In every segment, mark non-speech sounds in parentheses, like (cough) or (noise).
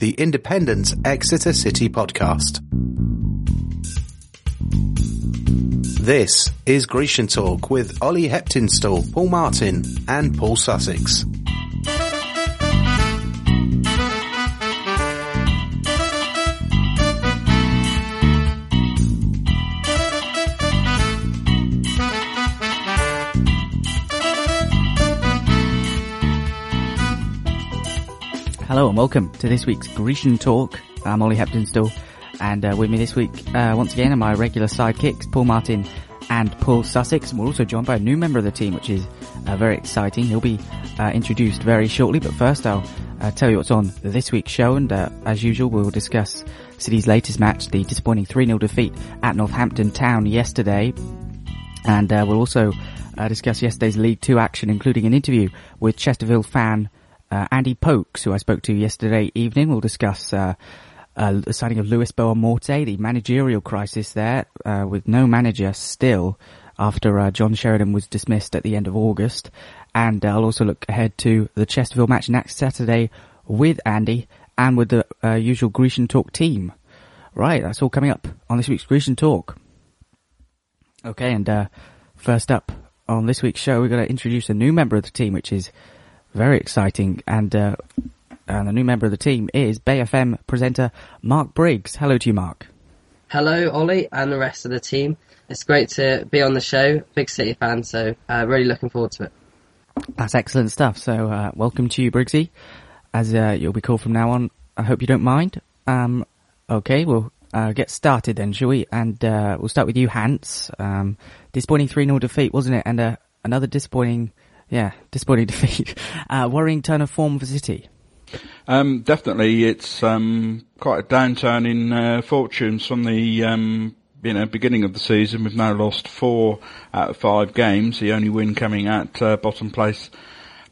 the Independent Exeter City podcast. This is Grecian Talk with Ollie Heptinstall, Paul Martin and Paul Sussex. Hello and welcome to this week's Grecian Talk. I'm Ollie Heptinstall and uh, with me this week, uh, once again, are my regular sidekicks, Paul Martin and Paul Sussex. And we're also joined by a new member of the team, which is uh, very exciting. He'll be uh, introduced very shortly, but first I'll uh, tell you what's on this week's show. And uh, as usual, we'll discuss City's latest match, the disappointing 3-0 defeat at Northampton Town yesterday. And we'll also discuss yesterday's League Two action, including an interview with Chesterfield fan uh, Andy Pokes, who I spoke to yesterday evening. We'll discuss uh, uh, the signing of Luis Boa Morte, the managerial crisis there, uh, with no manager still after uh, John Sheridan was dismissed at the end of August. And I'll also look ahead to the Chesterfield match next Saturday with Andy and with the uh, usual Grecian Talk team. Right, that's all coming up on this week's Grecian Talk. Okay, and first up on this week's show, we're going to introduce a new member of the team, which is very exciting. And, uh, and a new member of the team is Bay FM presenter Mark Briggs. Hello to you, Mark. Hello, Ollie, and the rest of the team. It's great to be on the show. Big City fan, so uh, really looking forward to it. That's excellent stuff. So, uh, welcome to you, Briggsy, as uh, you'll be called from now on. I hope you don't mind. Um, okay, we'll uh, get started then, shall we? And uh, we'll start with you, Hans. Um, disappointing 3 0 defeat, wasn't it? And uh, another disappointing yeah, disappointing (laughs) defeat. Uh, worrying turn of form for City. Um, definitely, it's um, quite a downturn in uh, fortunes from the um, you know beginning of the season. We've now lost four out of five games. The only win coming at uh, bottom place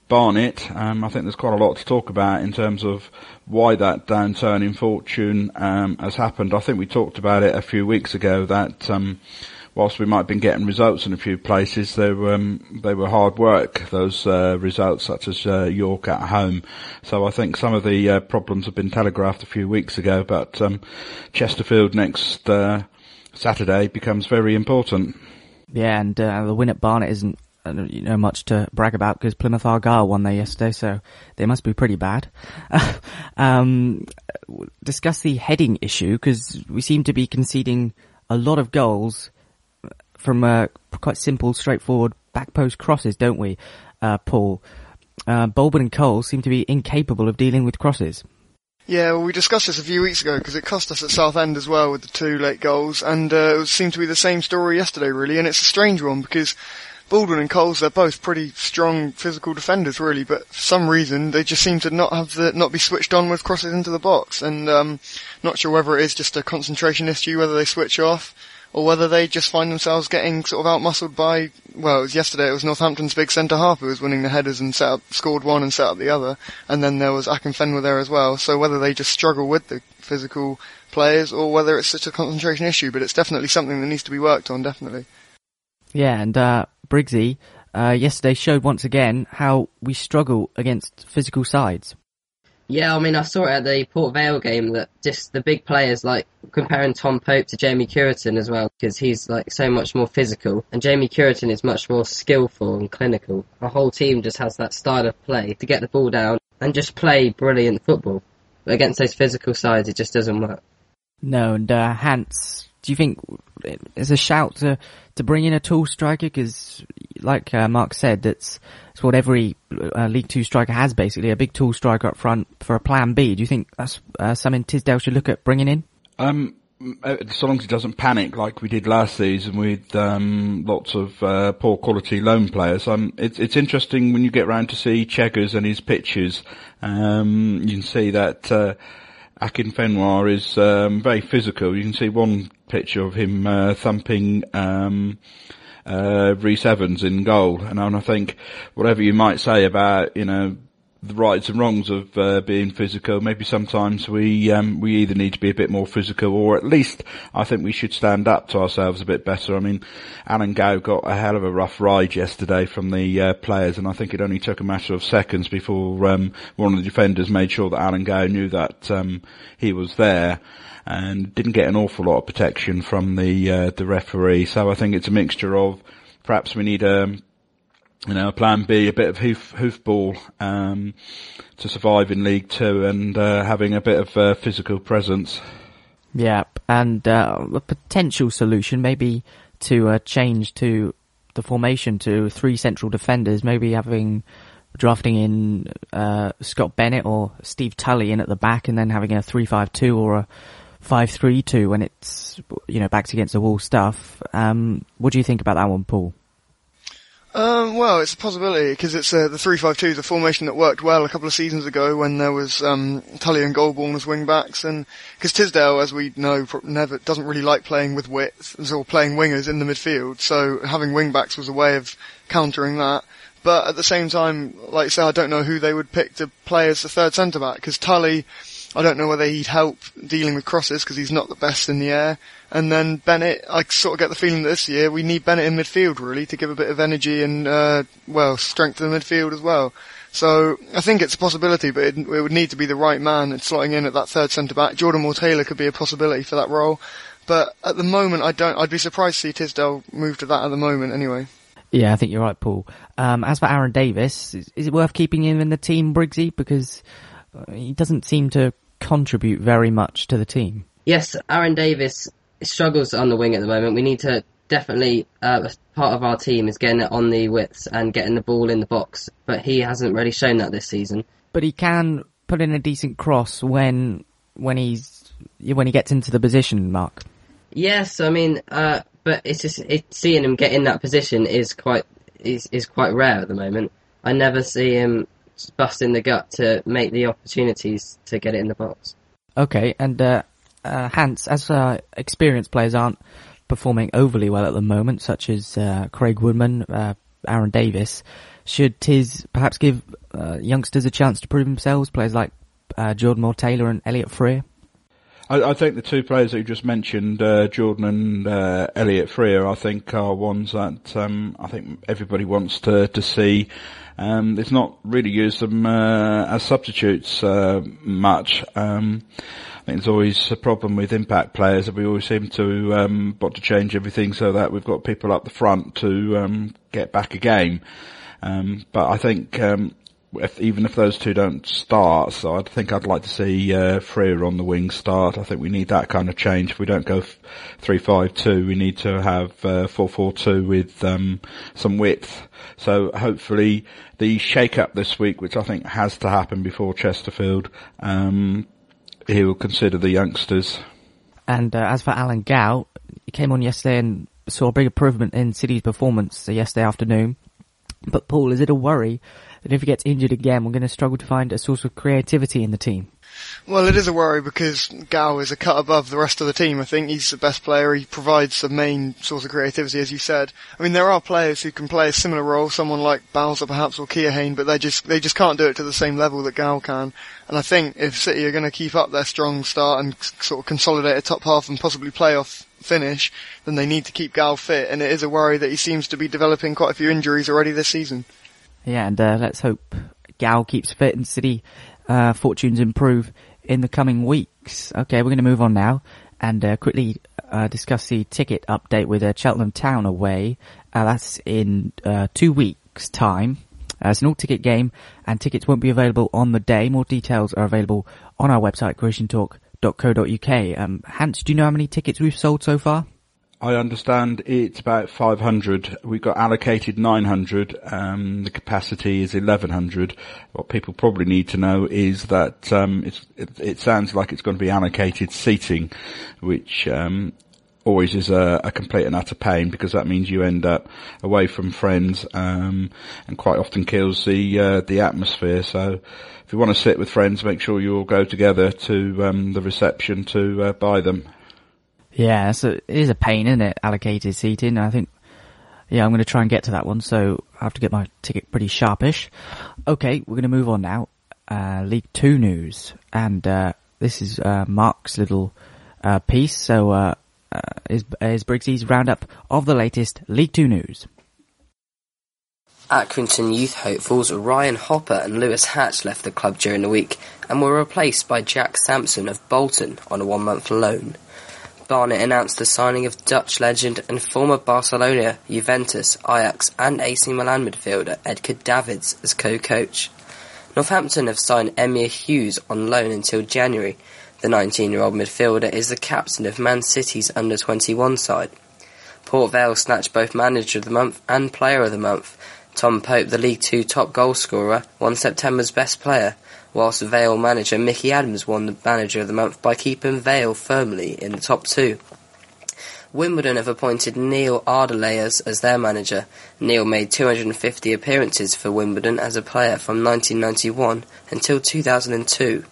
Barnet. Um, I think there's quite a lot to talk about in terms of why that downturn in fortune um, has happened. I think we talked about it a few weeks ago that um, whilst we might have been getting results in a few places, they were um, they were hard work. Those uh, results, such as uh, York at home. So I think some of the uh, problems have been telegraphed a few weeks ago. But um, Chesterfield next uh, Saturday becomes very important. Yeah, and uh, the win at Barnet isn't you know much to brag about because Plymouth Argyle won there yesterday, so they must be pretty bad. (laughs) um, discuss the heading issue because we seem to be conceding a lot of goals from uh, quite simple, straightforward back post crosses, don't we, uh, Paul? Uh, Baldwin and Cole seem to be incapable of dealing with crosses. Yeah, well, we discussed this a few weeks ago because it cost us at Southend as well with the two late goals, and uh, it seemed to be the same story yesterday, really. And it's a strange one because Baldwin and Coles they're both pretty strong physical defenders, really, but for some reason they just seem to not have the not be switched on with crosses into the box, and um, not sure whether it is just a concentration issue, whether they switch off or whether they just find themselves getting sort of outmuscled by, well, it was yesterday, it was Northampton's big centre half who was winning the headers and set up, scored one and set up the other, and then there was Akinfenwa there as well, so whether they just struggle with the physical players or whether it's such a concentration issue, but it's definitely something that needs to be worked on, definitely. Yeah, and, uh, Briggsy, uh, yesterday showed once again how we struggle against physical sides. Yeah, I mean, I saw it at the Port Vale game that just the big players, like comparing Tom Pope to Jamie Cureton as well, because he's like so much more physical, and Jamie Cureton is much more skillful and clinical. The whole team just has that style of play to get the ball down and just play brilliant football. But against those physical sides, it just doesn't work. No, and uh, Hans, do you think it's a shout to to bring in a tall striker? Because, like uh, Mark said, that's what every uh, League Two striker has basically, a big tall striker up front for a plan B. Do you think that's uh, something Tisdale should look at bringing in? Um, uh, so long as he doesn't panic like we did last season with um, lots of uh, poor quality loan players. Um, it's, it's interesting when you get round to see Cheggers and his pictures. Um, you can see that uh, Akinfenwa is um, very physical. You can see one picture of him uh, thumping um, uh, Rhys Evans in goal. And I think whatever you might say about, you know, the rights and wrongs of uh, being physical. Maybe sometimes we um, we either need to be a bit more physical, or at least I think we should stand up to ourselves a bit better. I mean, Alan Gow got a hell of a rough ride yesterday from the uh, players, and I think it only took a matter of seconds before um, one of the defenders made sure that Alan Gow knew that um, he was there. And didn't get an awful lot of protection from the uh, the referee, so I think it's a mixture of perhaps we need a um, you know, plan B, a bit of hoof, hoofball, um, to survive in League Two and, uh, having a bit of, uh, physical presence. Yeah, and, uh, a potential solution maybe to, uh, change to the formation to three central defenders, maybe having, drafting in, uh, Scott Bennett or Steve Tully in at the back and then having a 3-5-2 or a 5-3-2 when it's, you know, backs against the wall stuff. Um, what do you think about that one, Paul? Um, well, it's a possibility because it's uh, the three-five-two, the formation that worked well a couple of seasons ago when there was um, Tully and Golbourne as wing backs, and because Tisdale, as we know, never doesn't really like playing with width or playing wingers in the midfield. So having wing backs was a way of countering that. But at the same time, like I say, I don't know who they would pick to play as the third centre back because Tully I don't know whether he'd help dealing with crosses because he's not the best in the air. And then Bennett, I sort of get the feeling that this year we need Bennett in midfield really to give a bit of energy and, uh, well, strength to the midfield as well. So I think it's a possibility, but it, it would need to be the right man and slotting in at that third centre back. Jordan Moore Taylor could be a possibility for that role. But at the moment, I don't, I'd be surprised to see Tisdale move to that at the moment anyway. Yeah, I think you're right, Paul. Um, as for Aaron Davis, is, is, it worth keeping him in the team, Briggsy? Because he doesn't seem to contribute very much to the team. Yes, Aaron Davis struggles on the wing at the moment. We need to definitely, uh, part of our team is getting it on the widths and getting the ball in the box, but he hasn't really shown that this season. But he can put in a decent cross when, when he's, when he gets into the position, Mark. Yes, I mean, uh, but it's just, it, seeing him get in that position is quite, is, is quite rare at the moment. I never see him busting the gut to make the opportunities to get it in the box. Okay, and uh, uh, Hans, as uh, experienced players aren't performing overly well at the moment, such as uh, Craig Woodman, uh, Aaron Davis, should Tiz perhaps give uh, youngsters a chance to prove themselves? Players like Jordan Moore Taylor and Elliot Frear? I, I, think the two players that you just mentioned, uh, Jordan and uh, Elliot Frear, I think are ones that um, I think everybody wants to to see. Um, it's not really used them uh, as substitutes uh, much. Um, I think there's always a problem with impact players that we always seem to um, want to change everything so that we've got people up the front to um, get back a game. Um, but I think um, if, even if those two don't start, so I think I'd like to see uh, Frear on the wing start. I think we need that kind of change. If we don't go three five two, we need to have uh, four four two with um, some width. So hopefully the shake up this week, which I think has to happen before Chesterfield, um, he will consider the youngsters. And uh, as for Alan Gow, he came on yesterday and saw a big improvement in City's performance yesterday afternoon. But Paul, is it a worry that if he gets injured again, we're going to struggle to find a source of creativity in the team. Well, it is a worry because Gow is a cut above the rest of the team. I think he's the best player. He provides the main source of creativity, as you said. I mean, there are players who can play a similar role, someone like Bauza perhaps or Keohane, but they just they just can't do it to the same level that Gow can. And I think if City are going to keep up their strong start and sort of consolidate a top half and possibly playoff finish, then they need to keep Gow fit. And it is a worry that he seems to be developing quite a few injuries already this season. Yeah, and uh, let's hope Gow keeps fit and City uh, fortunes improve in the coming weeks. Okay, we're going to move on now and uh, quickly uh, discuss the ticket update with uh, Cheltenham Town away. Uh, that's in two weeks' time. it's an all-ticket game, and tickets won't be available on the day. More details are available on our website, greciantalk.co.uk. Um, Hans, do you know how many tickets we've sold so far? I understand it's about 500. We've got allocated 900. Um, the capacity is 1100. What people probably need to know is that um, it, it, sounds like it's going to be allocated seating, which um, always is a, a, complete and utter pain because that means you end up away from friends um, and quite often kills the uh, the atmosphere. So if you want to sit with friends, make sure you all go together to um, the reception to uh, buy them. Yeah, so it is a pain, isn't it? Allocated seating. I think, yeah, I'm going to try and get to that one, so I have to get my ticket pretty sharpish. Okay, we're going to move on now. uh, League Two news, and uh, this is uh, Mark's little uh, piece. So, uh, uh, is is Briggsy's roundup of the latest League Two news. Accrington youth hopefuls Ryan Hopper and Lewis Hatch left the club during the week and were replaced by Jack Sampson of Bolton on a one-month loan. Barnet announced the signing of Dutch legend and former Barcelona, Juventus, Ajax and AC Milan midfielder Edgar Davids as co-coach. Northampton have signed Emyr Huws on loan until January. The 19-year-old midfielder is the captain of Man City's under-21 side. Port Vale snatched both Manager of the Month and Player of the Month. Tom Pope, the League Two top goalscorer, won September's Best Player, whilst Vale manager Micky Adams won the Manager of the Month by keeping Vale firmly in the top two. Wimbledon have appointed Neil Ardley as their manager. Neil made 250 appearances for Wimbledon as a player from 1991 until 2002.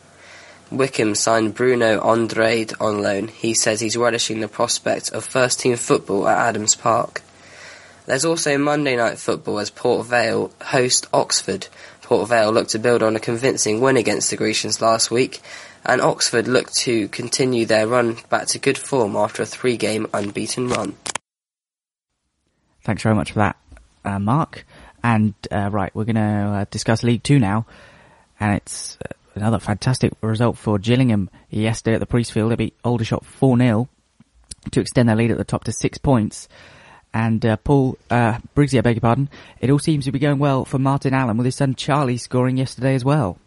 Wycombe signed Bruno Andrade on loan. He says he's relishing the prospect of first team football at Adams Park. There's also Monday night football as Port Vale host Oxford. Port Vale looked to build on a convincing win against the Grecians last week, and Oxford look to continue their run back to good form after a three-game unbeaten run. Thanks very much for that, uh, Mark. And uh, right, we're going to uh, discuss League Two now, and it's uh, another fantastic result for Gillingham yesterday at the Priestfield. They beat Aldershot four 0 to extend their lead at the top to six points. And uh, Paul uh, Briggsy, I beg your pardon. It all seems to be going well for Martin Allen with his son Charlie scoring yesterday as well.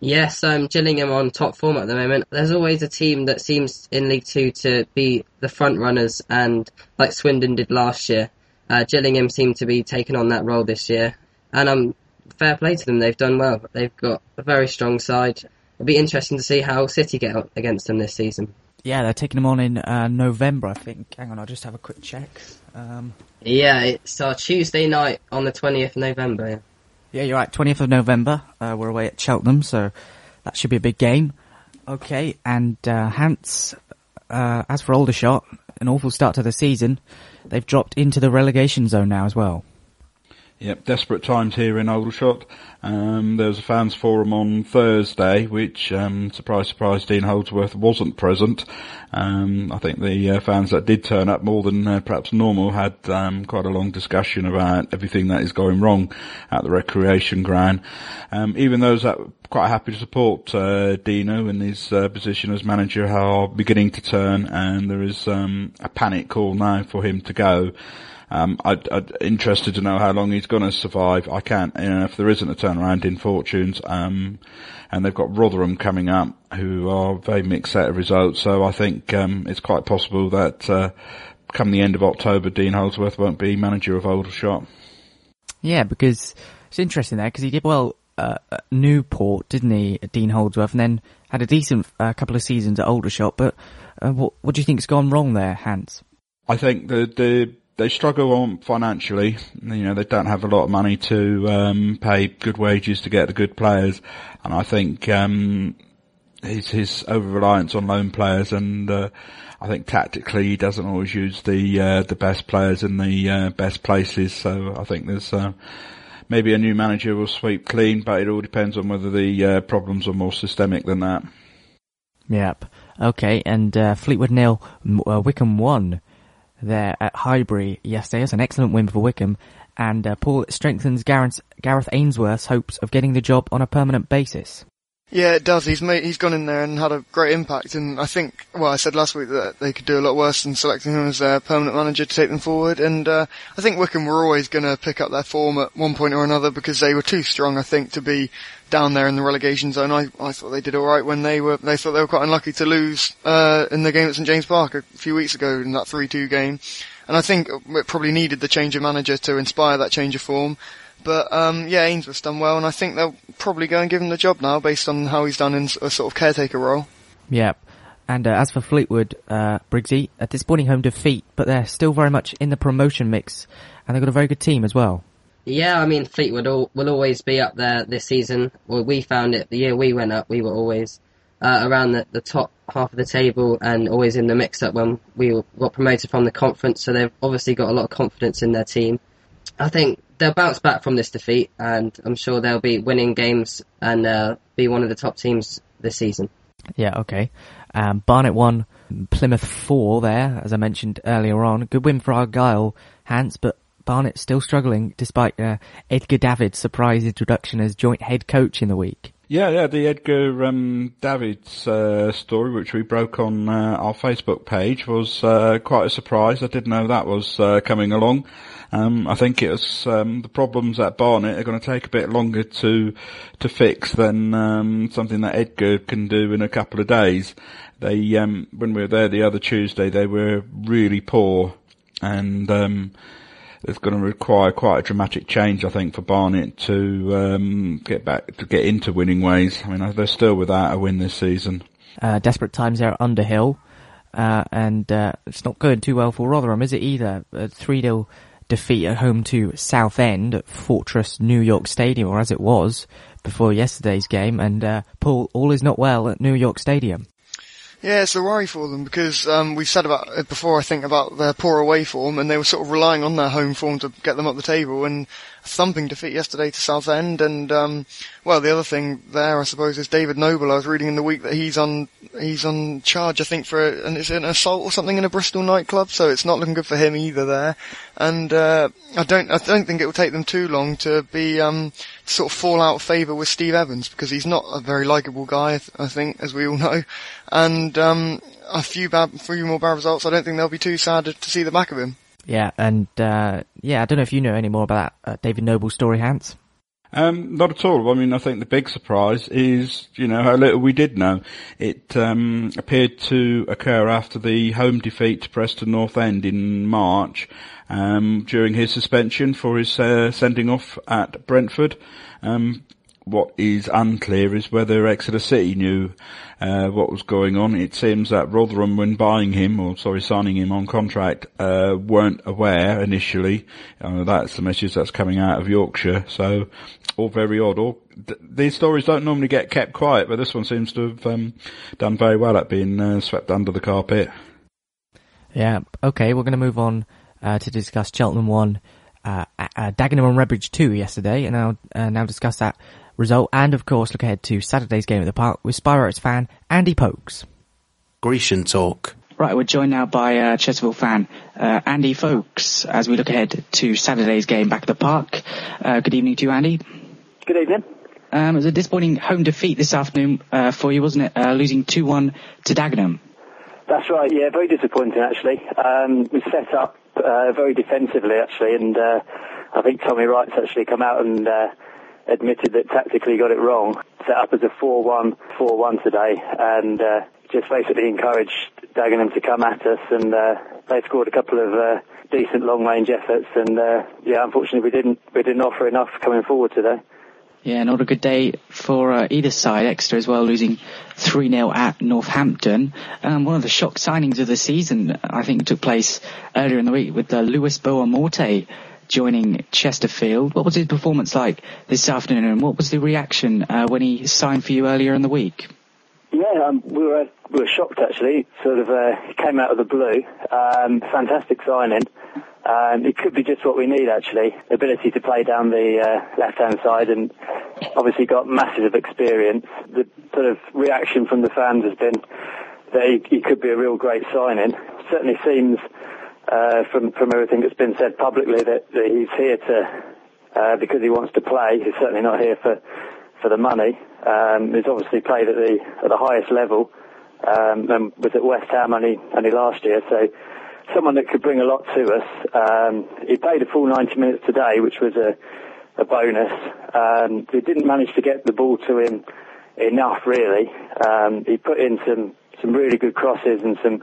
Yes, um, Gillingham on top form at the moment. There's always a team that seems in League Two to be the front runners, and like Swindon did last year, uh, Gillingham seem to be taking on that role this year. And um, fair play to them, they've done well. They've got a very strong side. It'll be interesting to see how City get against them this season. Yeah, they're taking them on in uh, November, I think. Hang on, I'll just have a quick check. Um, Yeah, it's uh, Tuesday night on the 20th of November. Yeah. yeah, you're right. 20th of November. Uh, we're away at Cheltenham, so that should be a big game. Okay, and uh, Hans, uh, as for Aldershot, an awful start to the season. They've dropped into the relegation zone now as well. Yep, desperate times here in Aldershot. Um, there was a fans forum on Thursday, which, um, surprise, surprise, Dean Holdsworth wasn't present. Um, I think the uh, fans that did turn up more than uh, perhaps normal had um, quite a long discussion about everything that is going wrong at the recreation ground. Um, even those that were quite happy to support uh, Dino in his uh, position as manager are beginning to turn, and there is um, a panic call now for him to go. Um, I'd, I'd interested to know how long he's going to survive. I can't, you know, if there isn't a turnaround in fortunes, um, and they've got Rotherham coming up, who are a very mixed set of results. So I think um, it's quite possible that uh, come the end of October, Dean Holdsworth won't be manager of Aldershot. Yeah, because it's interesting there because he did well uh, at Newport, didn't he, Dean Holdsworth, and then had a decent uh, couple of seasons at Aldershot. But uh, what, what do you think's gone wrong there, Hans? I think the the they struggle on financially. You know, they don't have a lot of money to um, pay good wages to get the good players, and I think um, his his over reliance on loan players and. Uh, I think tactically he doesn't always use the uh, the best players in the uh, best places. So I think there's uh, maybe a new manager will sweep clean, but it all depends on whether the uh, problems are more systemic than that. Yep. Okay, and uh, Fleetwood nil, Wycombe one there at Highbury yesterday. It's an excellent win for Wycombe, and uh, Paul strengthens Gareth, Gareth Ainsworth's hopes of getting the job on a permanent basis. Yeah, it does. He's made, he's gone in there and had a great impact. And I think, well, I said last week that they could do a lot worse than selecting him as their permanent manager to take them forward. And uh, I think Wycombe were always going to pick up their form at one point or another because they were too strong, I think, to be down there in the relegation zone. I, I thought they did all right when they were. They thought they were quite unlucky to lose uh, in the game at St James Park a few weeks ago in that three-two game. And I think it probably needed the change of manager to inspire that change of form. But um, yeah, Ainsworth's done well, and I think they'll probably go and give him the job now, based on how he's done in a sort of caretaker role. Yep. And uh, as for Fleetwood, uh, Briggsy, a disappointing home defeat, but they're still very much in the promotion mix, and they've got a very good team as well. Yeah, I mean Fleetwood will, will always be up there this season. Well, we found it the year we went up. We were always uh, around the, the top half of the table and always in the mix-up when we got promoted from the conference. So they've obviously got a lot of confidence in their team. I think they'll bounce back from this defeat, and I'm sure they'll be winning games and uh, be one of the top teams this season. Yeah, okay. Um, Barnet won, Plymouth four there, as I mentioned earlier on. Good win for Argyle, Hans, but Barnet still struggling despite uh, Edgar Davids surprise introduction as joint head coach in the week. Yeah, yeah, the Edgar um, Davids uh, story, which we broke on uh, our Facebook page, was uh, quite a surprise. I didn't know that was uh, coming along. Um, I think it was um, the problems at Barnet are going to take a bit longer to to fix than um, something that Edgar can do in a couple of days. They um, when we were there the other Tuesday, they were really poor, and it's going to require quite a dramatic change, I think, for Barnet to um, get back to get into winning ways. I mean, they're still without a win this season. Uh, desperate times there at Underhill, uh, and uh, it's not going too well for Rotherham, is it either? A three 0 defeat at home to Southend at Fortress New York Stadium, or as it was before yesterday's game. And uh, Paul, all is not well at New York Stadium. Yeah, it's a worry for them because um, we said about it before. I think about their poor away form, and they were sort of relying on their home form to get them up the table. And thumping defeat yesterday to Southend, and um, well, the other thing there, I suppose, is David Noble. I was reading in the week that he's on he's on charge, I think, for a, and it's an assault or something in a Bristol nightclub. So it's not looking good for him either there. And uh, I don't I don't think it will take them too long to be um, sort of fall out of favour with Steve Evans because he's not a very likable guy, I think, as we all know. And um, a few bad, few more bad results. I don't think they'll be too sad to see the back of him. Yeah, and uh, yeah, I don't know if you know any more about that uh, David Noble story, Hans. Um, not at all. I mean, I think the big surprise is, you know, how little we did know. It um, appeared to occur after the home defeat to Preston North End in March, um, during his suspension for his uh, sending off at Brentford. What is unclear is whether Exeter City knew uh, what was going on. It seems that Rotherham, when buying him, or sorry, signing him on contract, uh, weren't aware initially. Uh, that's the message that's coming out of Yorkshire. So, all very odd. All th- these stories don't normally get kept quiet, but this one seems to have um, done very well at being uh, swept under the carpet. Yeah. Okay, we're going to move on uh, to discuss Cheltenham one. Uh, Dagenham and Redbridge 2 yesterday, and I'll now discuss that result, and of course look ahead to Saturday's game at the park with Spireites fan Andy Folkes. Grecian Talk. Right, we're joined now by uh, Chesterfield fan uh, Andy Folks as we look ahead to Saturday's game back at the park. Uh, good evening to you, Andy. Good evening. Um, it was a disappointing home defeat this afternoon uh, for you, wasn't it? Uh, losing 2-1 to Dagenham. That's right, yeah, very disappointing actually. Um, we set up uh, very defensively actually, and I think Tommy Wright's actually come out and admitted that tactically got it wrong. Set up as a 4-1, 4-1 today, and uh, just basically encouraged Dagenham to come at us, and uh, they scored a couple of uh, decent long-range efforts, and uh, yeah, unfortunately we didn't we didn't offer enough coming forward today. Yeah, not a good day for uh, either side. Exeter as well, losing 3-0 at Northampton. Um, one of the shock signings of the season, I think, took place earlier in the week with uh, Luis Boa-Morte joining Chesterfield. What was his performance like this afternoon, and what was the reaction uh, when he signed for you earlier in the week? Yeah, um, we were we were shocked actually. Sort of uh, came out of the blue. Um, fantastic signing. Um, it could be just what we need actually. Ability to play down the uh, left hand side, and obviously got massive experience. The sort of reaction from the fans has been that he, he could be a real great signing. Certainly seems uh, from from everything that's been said publicly that, that he's here to uh, because he wants to play. He's certainly not here for for the money. Um, he's obviously played at the at the highest level um, and was at West Ham only only last year. So someone that could bring a lot to us. Um, he played a full 90 minutes today, which was a a bonus. Um, we didn't manage to get the ball to him enough, really. Um, he put in some some really good crosses and some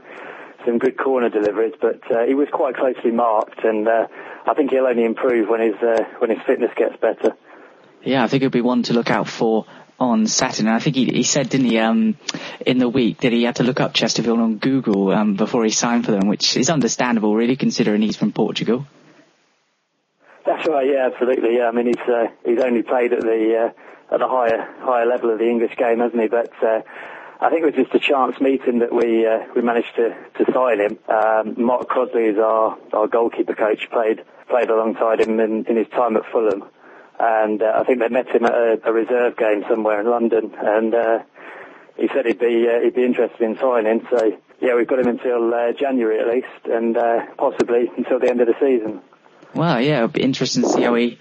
some good corner deliveries, but uh, he was quite closely marked, and uh, I think he'll only improve when his uh, when his fitness gets better. Yeah, I think he'll be one to look out for on Saturday. I think he, he said, didn't he, um, in the week that he had to look up Chesterfield on Google um, before he signed for them, which is understandable, really, considering he's from Portugal. That's right. Yeah, absolutely. Yeah, I mean, he's uh, he's only played at the uh, at the higher higher level of the English game, hasn't he? But uh, I think it was just a chance meeting that we uh, we managed to, to sign him. Um, Mark Crossley is our, our goalkeeper coach, played played alongside him in, in his time at Fulham, and uh, I think they met him at a, a reserve game somewhere in London, and uh, he said he'd be uh, he'd be interested in signing. So yeah, we've got him until uh, January at least, and uh, possibly until the end of the season. Well, yeah, it'll be interesting to see how he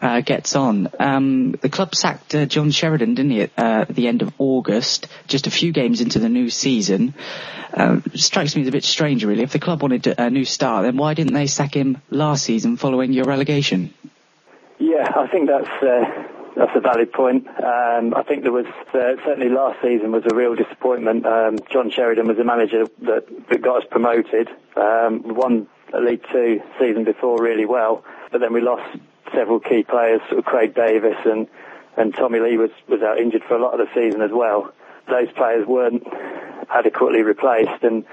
uh, gets on. Um, the club sacked uh, John Sheridan, didn't he, at uh, the end of August, just a few games into the new season. Uh, strikes me as a bit strange, really. If the club wanted a new start, then why didn't they sack him last season following your relegation? Yeah, I think that's uh, that's a valid point. Um, I think there was uh, certainly last season was a real disappointment. Um, John Sheridan was the manager that, that got us promoted. Um, won League Two season before really well, but then we lost several key players, sort of Craig Davies and and Tommy Lee was was out injured for a lot of the season as well. Those players weren't adequately replaced and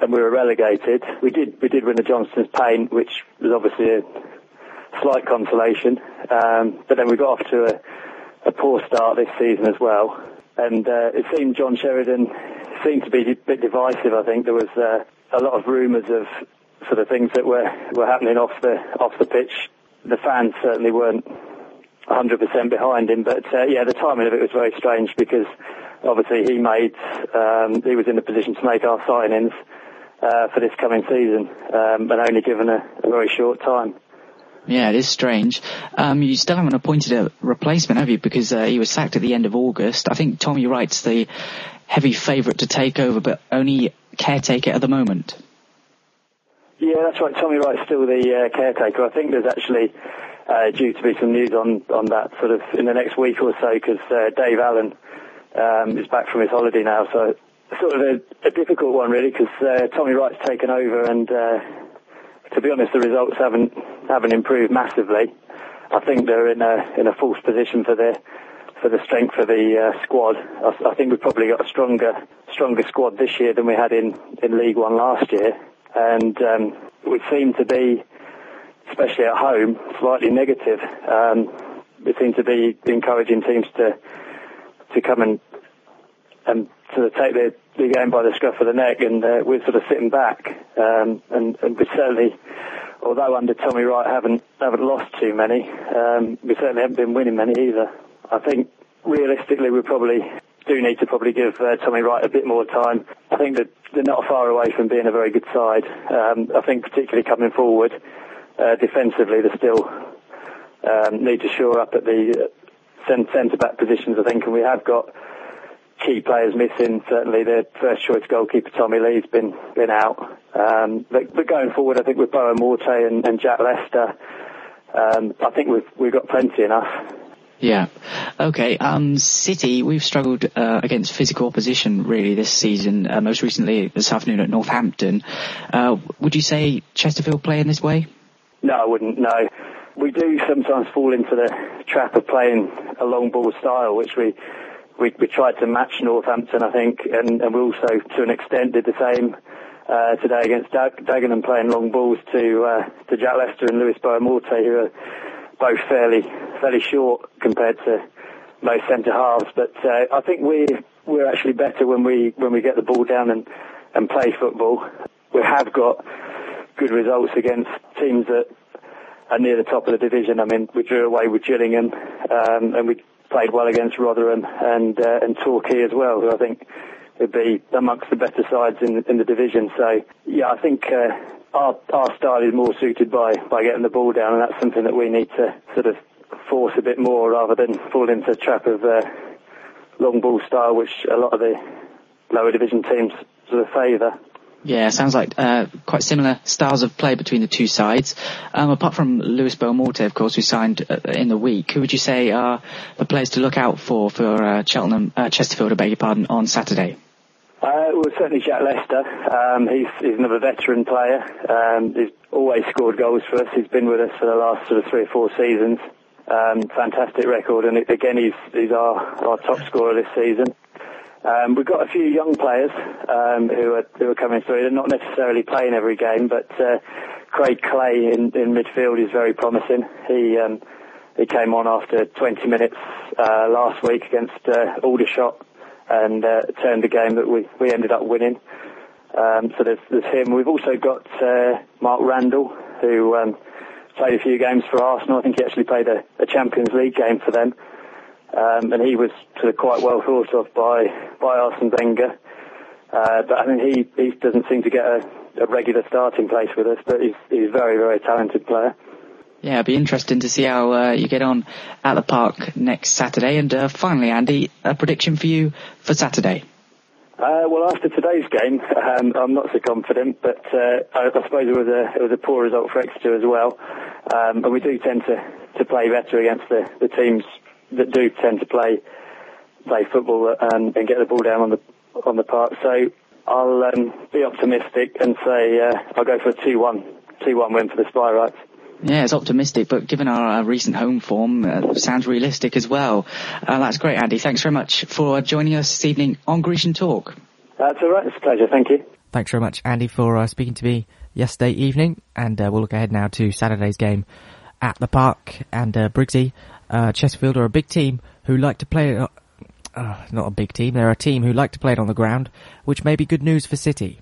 and we were relegated. We did we did win the Johnstone's Paint, which was obviously a slight consolation. Um, but then we got off to a, a poor start this season as well. And uh, it seemed John Sheridan seemed to be a bit divisive. I think there was uh, a lot of rumours of sort of things that were were happening off the off the pitch. The fans certainly weren't 100% behind him, but uh, yeah, the timing of it was very strange because obviously he made um, he was in a position to make our signings uh, for this coming season, um, and only given a, a very short time. Yeah, it is strange. Um, you still haven't appointed a replacement, have you? Because uh, he was sacked at the end of August. I think Tommy Wright's the heavy favourite to take over, but only caretaker at the moment. Yeah, that's right. Tommy Wright's still the uh, caretaker. I think there's actually uh, due to be some news on, on that sort of in the next week or so because uh, Dave Allen um, is back from his holiday now. So sort of a, a difficult one really because uh, Tommy Wright's taken over and uh, to be honest, the results haven't haven't improved massively. I think they're in a in a false position for the for the strength of the uh, squad. I, I, think we've probably got a stronger stronger squad this year than we had in in League One last year, and um, we seem to be, especially at home, slightly negative. Um, we seem to be encouraging teams to to come and and sort of take the, the game by the scruff of the neck, and uh, we're sort of sitting back. Um, and, and we certainly, although under Tommy Wright haven't haven't lost too many, um, we certainly haven't been winning many either. I think realistically, we're probably do need to probably give uh, Tommy Wright a bit more time. I think that they're not far away from being a very good side. Um, I think particularly coming forward uh, defensively, they still um, need to shore up at the uh, centre back positions. I think, and we have got key players missing. Certainly, their first choice goalkeeper Tommy Lee's been been out. Um, but, but, going forward, I think with Boa Morte and, and Jack Lester, um, I think we've we've got plenty enough. Yeah. Okay. Um, City, we've struggled uh, against physical opposition really this season. Uh, most recently this afternoon at Northampton. Uh, would you say Chesterfield play in this way? No, I wouldn't. No, we do sometimes fall into the trap of playing a long ball style, which we we, we tried to match Northampton, I think, and, and we also, to an extent, did the same uh, today against Dag- Dagenham, playing long balls to uh, to Jack Lester and Luis Boa-Morte, who are both fairly fairly short compared to most centre halves. But uh, I think we we're actually better when we when we get the ball down and and play football. We have got good results against teams that are near the top of the division. I mean, we drew away with Gillingham, um, and we played well against Rotherham and uh, and Torquay as well, who I think would be amongst the better sides in in the division. So yeah, I think uh, our our style is more suited by by getting the ball down, and that's something that we need to sort of force a bit more rather than fall into the trap of uh, long ball style, which a lot of the lower division teams sort of favour. Yeah, sounds like uh, quite similar styles of play between the two sides. Um, apart from Luis Boa-Morte, of course, who signed uh, in the week, who would you say are the players to look out for for uh, Cheltenham, uh, Chesterfield, I beg your pardon, on Saturday? Uh, well, certainly Jack Lester. Um, he's, he's another veteran player. Um, he's always scored goals for us. He's been with us for the last sort of three or four seasons. Um, fantastic record, and again, he's, he's our, our top scorer this season. Um, we've got a few young players um, who are who are coming through. They're not necessarily playing every game, but uh, Craig Clay in, in midfield is very promising. He um, he came on after 20 minutes uh, last week against uh, Aldershot and uh, turned a game that we, we ended up winning. Um, so there's, there's him. We've also got uh, Mark Randall, who um, played a few games for Arsenal. I think he actually played a, a Champions League game for them. Um, and he was sort of quite well thought of by, by Arsene Wenger. Uh, but I mean, he, he doesn't seem to get a, a regular starting place with us, but he's, he's a very, very talented player. Yeah, it'd be interesting to see how uh, you get on at the park next Saturday. And uh, finally, Andy, a prediction for you for Saturday. Uh, well, after today's game, um, I'm not so confident, but uh, I, I, suppose it was a it was a poor result for Exeter as well, um, and we do tend to, to play better against the, the teams that do tend to play play football um, and get the ball down on the on the park. So I'll um, be optimistic and say uh, I'll go for a 2-1, 2-1 win for the Spireites. Yeah, it's optimistic, but given our, recent home form, uh, sounds realistic as well. Uh, that's great, Andy. Thanks very much for joining us this evening on Grecian Talk. That's all right. It's a pleasure. Thank you. Thanks very much, Andy, for uh, speaking to me yesterday evening. And uh, we'll look ahead now to Saturday's game at the park. And uh, Briggsy, uh, Chesterfield are a big team who like to play. Uh, not a big team. They're a team who like to play it on the ground, which may be good news for City.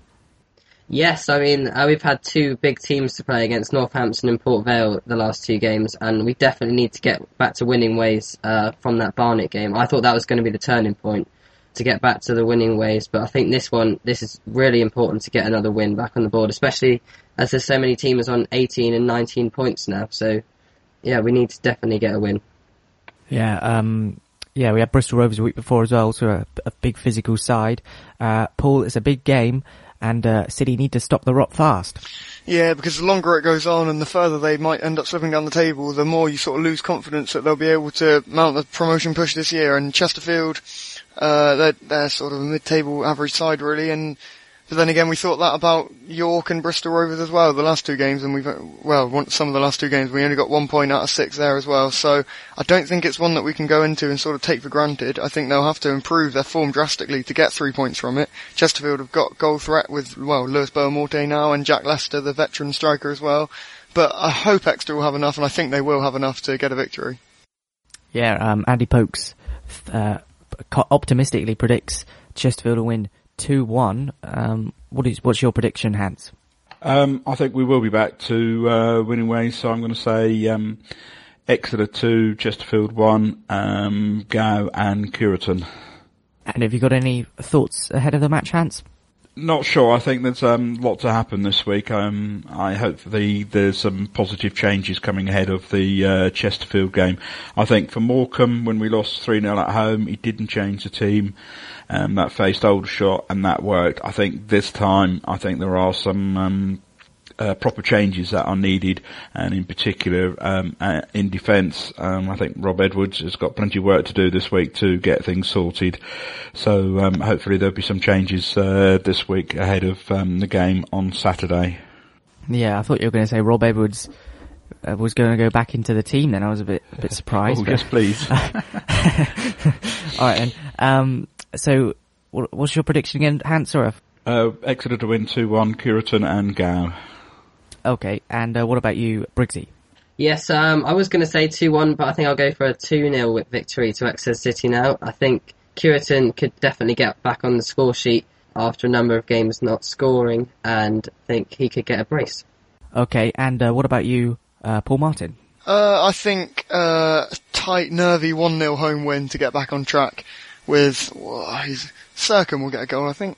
Yes, I mean, uh, we've had two big teams to play against Northampton and Port Vale the last two games, and we definitely need to get back to winning ways uh, from that Barnet game. I thought that was going to be the turning point to get back to the winning ways, but I think this one, this is really important to get another win back on the board, especially as there's so many teams on 18 and 19 points now. So, yeah, we need to definitely get a win. Yeah, um, yeah, we had Bristol Rovers a week before as well, so a, a big physical side. Uh, Paul, it's a big game and uh, City need to stop the rot fast. Yeah, because the longer it goes on and the further they might end up slipping down the table, the more you sort of lose confidence that they'll be able to mount the promotion push this year. And Chesterfield, uh, they're, they're sort of a mid-table average side really, and but then again, we thought that about York and Bristol Rovers as well, the last two games, and we've, well, some of the last two games, we only got one point out of six there as well, so I don't think it's one that we can go into and sort of take for granted. I think they'll have to improve their form drastically to get three points from it. Chesterfield have got goal threat with, well, Luis Boa-Morte now, and Jack Lester, the veteran striker as well, but I hope Exeter will have enough, and I think they will have enough to get a victory. Yeah, um, Andy Pokes, uh, optimistically predicts Chesterfield will win 2-1. Um, what is, what's your prediction, Hans? Um, I think we will be back to uh, winning ways, so I'm going to say um, Exeter 2, Chesterfield 1, um, Gow and Cureton. And have you got any thoughts ahead of the match, Hans? Not sure. I think there's um, a lot to happen this week. Um, I hope the, there's some positive changes coming ahead of the uh, Chesterfield game. I think for Morecambe, when we lost 3-0 at home, he didn't change the team um, that faced Aldershot and that worked. I think this time, I think there are some um, uh, proper changes that are needed, and in particular um, uh, in defence, um, I think Rob Edwards has got plenty of work to do this week to get things sorted. So um, hopefully there'll be some changes uh, this week ahead of um, the game on Saturday. Yeah, I thought you were going to say Rob Edwards uh, was going to go back into the team. Then I was a bit a bit surprised. (laughs) oh, yes, please. (laughs) All right, then. Um, so, what's your prediction again, Hans or uh, Exeter to win 2-1, Cureton and Gow. Okay, and uh, what about you, Briggsy? Yes, um, I was going to say 2-1, but I think I'll go for a 2-0 victory to Exeter City now. I think Cureton could definitely get back on the score sheet after a number of games not scoring, and I think he could get a brace. Okay, and uh, what about you, uh, Paul Martin? Uh, I think uh, a tight, nervy 1-0 home win to get back on track with well, he's, Sercombe will get a goal, I think.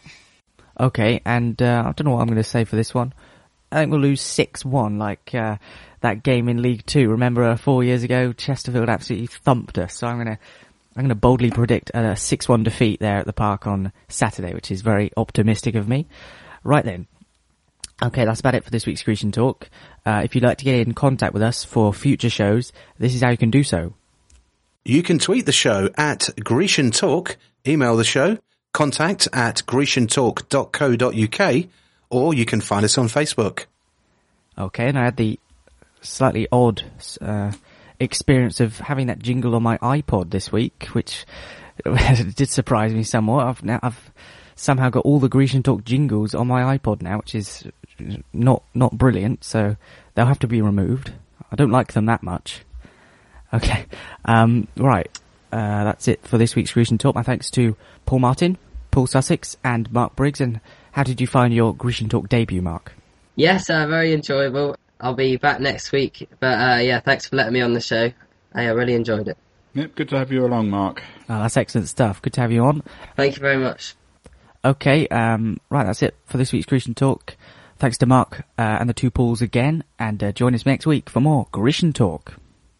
Okay, and uh, I don't know what I'm going to say for this one. I think we'll lose 6-1 like uh, that game in League 2. Remember uh, four years ago, Chesterfield absolutely thumped us. So I'm going to I'm going to boldly predict a 6-1 defeat there at the park on Saturday, which is very optimistic of me. Right then. Okay, that's about it for this week's Grecian Talk. Uh, if you'd like to get in contact with us for future shows, this is how you can do so. You can tweet the show at Grecian Talk, email the show, contact at greciantalk.co.uk, or you can find us on Facebook. Okay, and I had the slightly odd uh, experience of having that jingle on my iPod this week, which (laughs) did surprise me somewhat. I've now I've somehow got all the Grecian Talk jingles on my iPod now, which is not not brilliant. So they'll have to be removed. I don't like them that much. Okay, um, right. uh, that's it for this week's Grecian Talk. My thanks to Paul Martin, Paul Sussex, and Mark Briggs. And how did you find your Grecian Talk debut, Mark? Yes, uh, very enjoyable. I'll be back next week. But uh, yeah, thanks for letting me on the show. I really enjoyed it. Yep, good to have you along, Mark. Oh, that's excellent stuff. Good to have you on. Thank you very much. Okay, um, right, that's it for this week's Grecian Talk. Thanks to Mark uh, and the two Pauls again, and uh, join us next week for more Grecian Talk.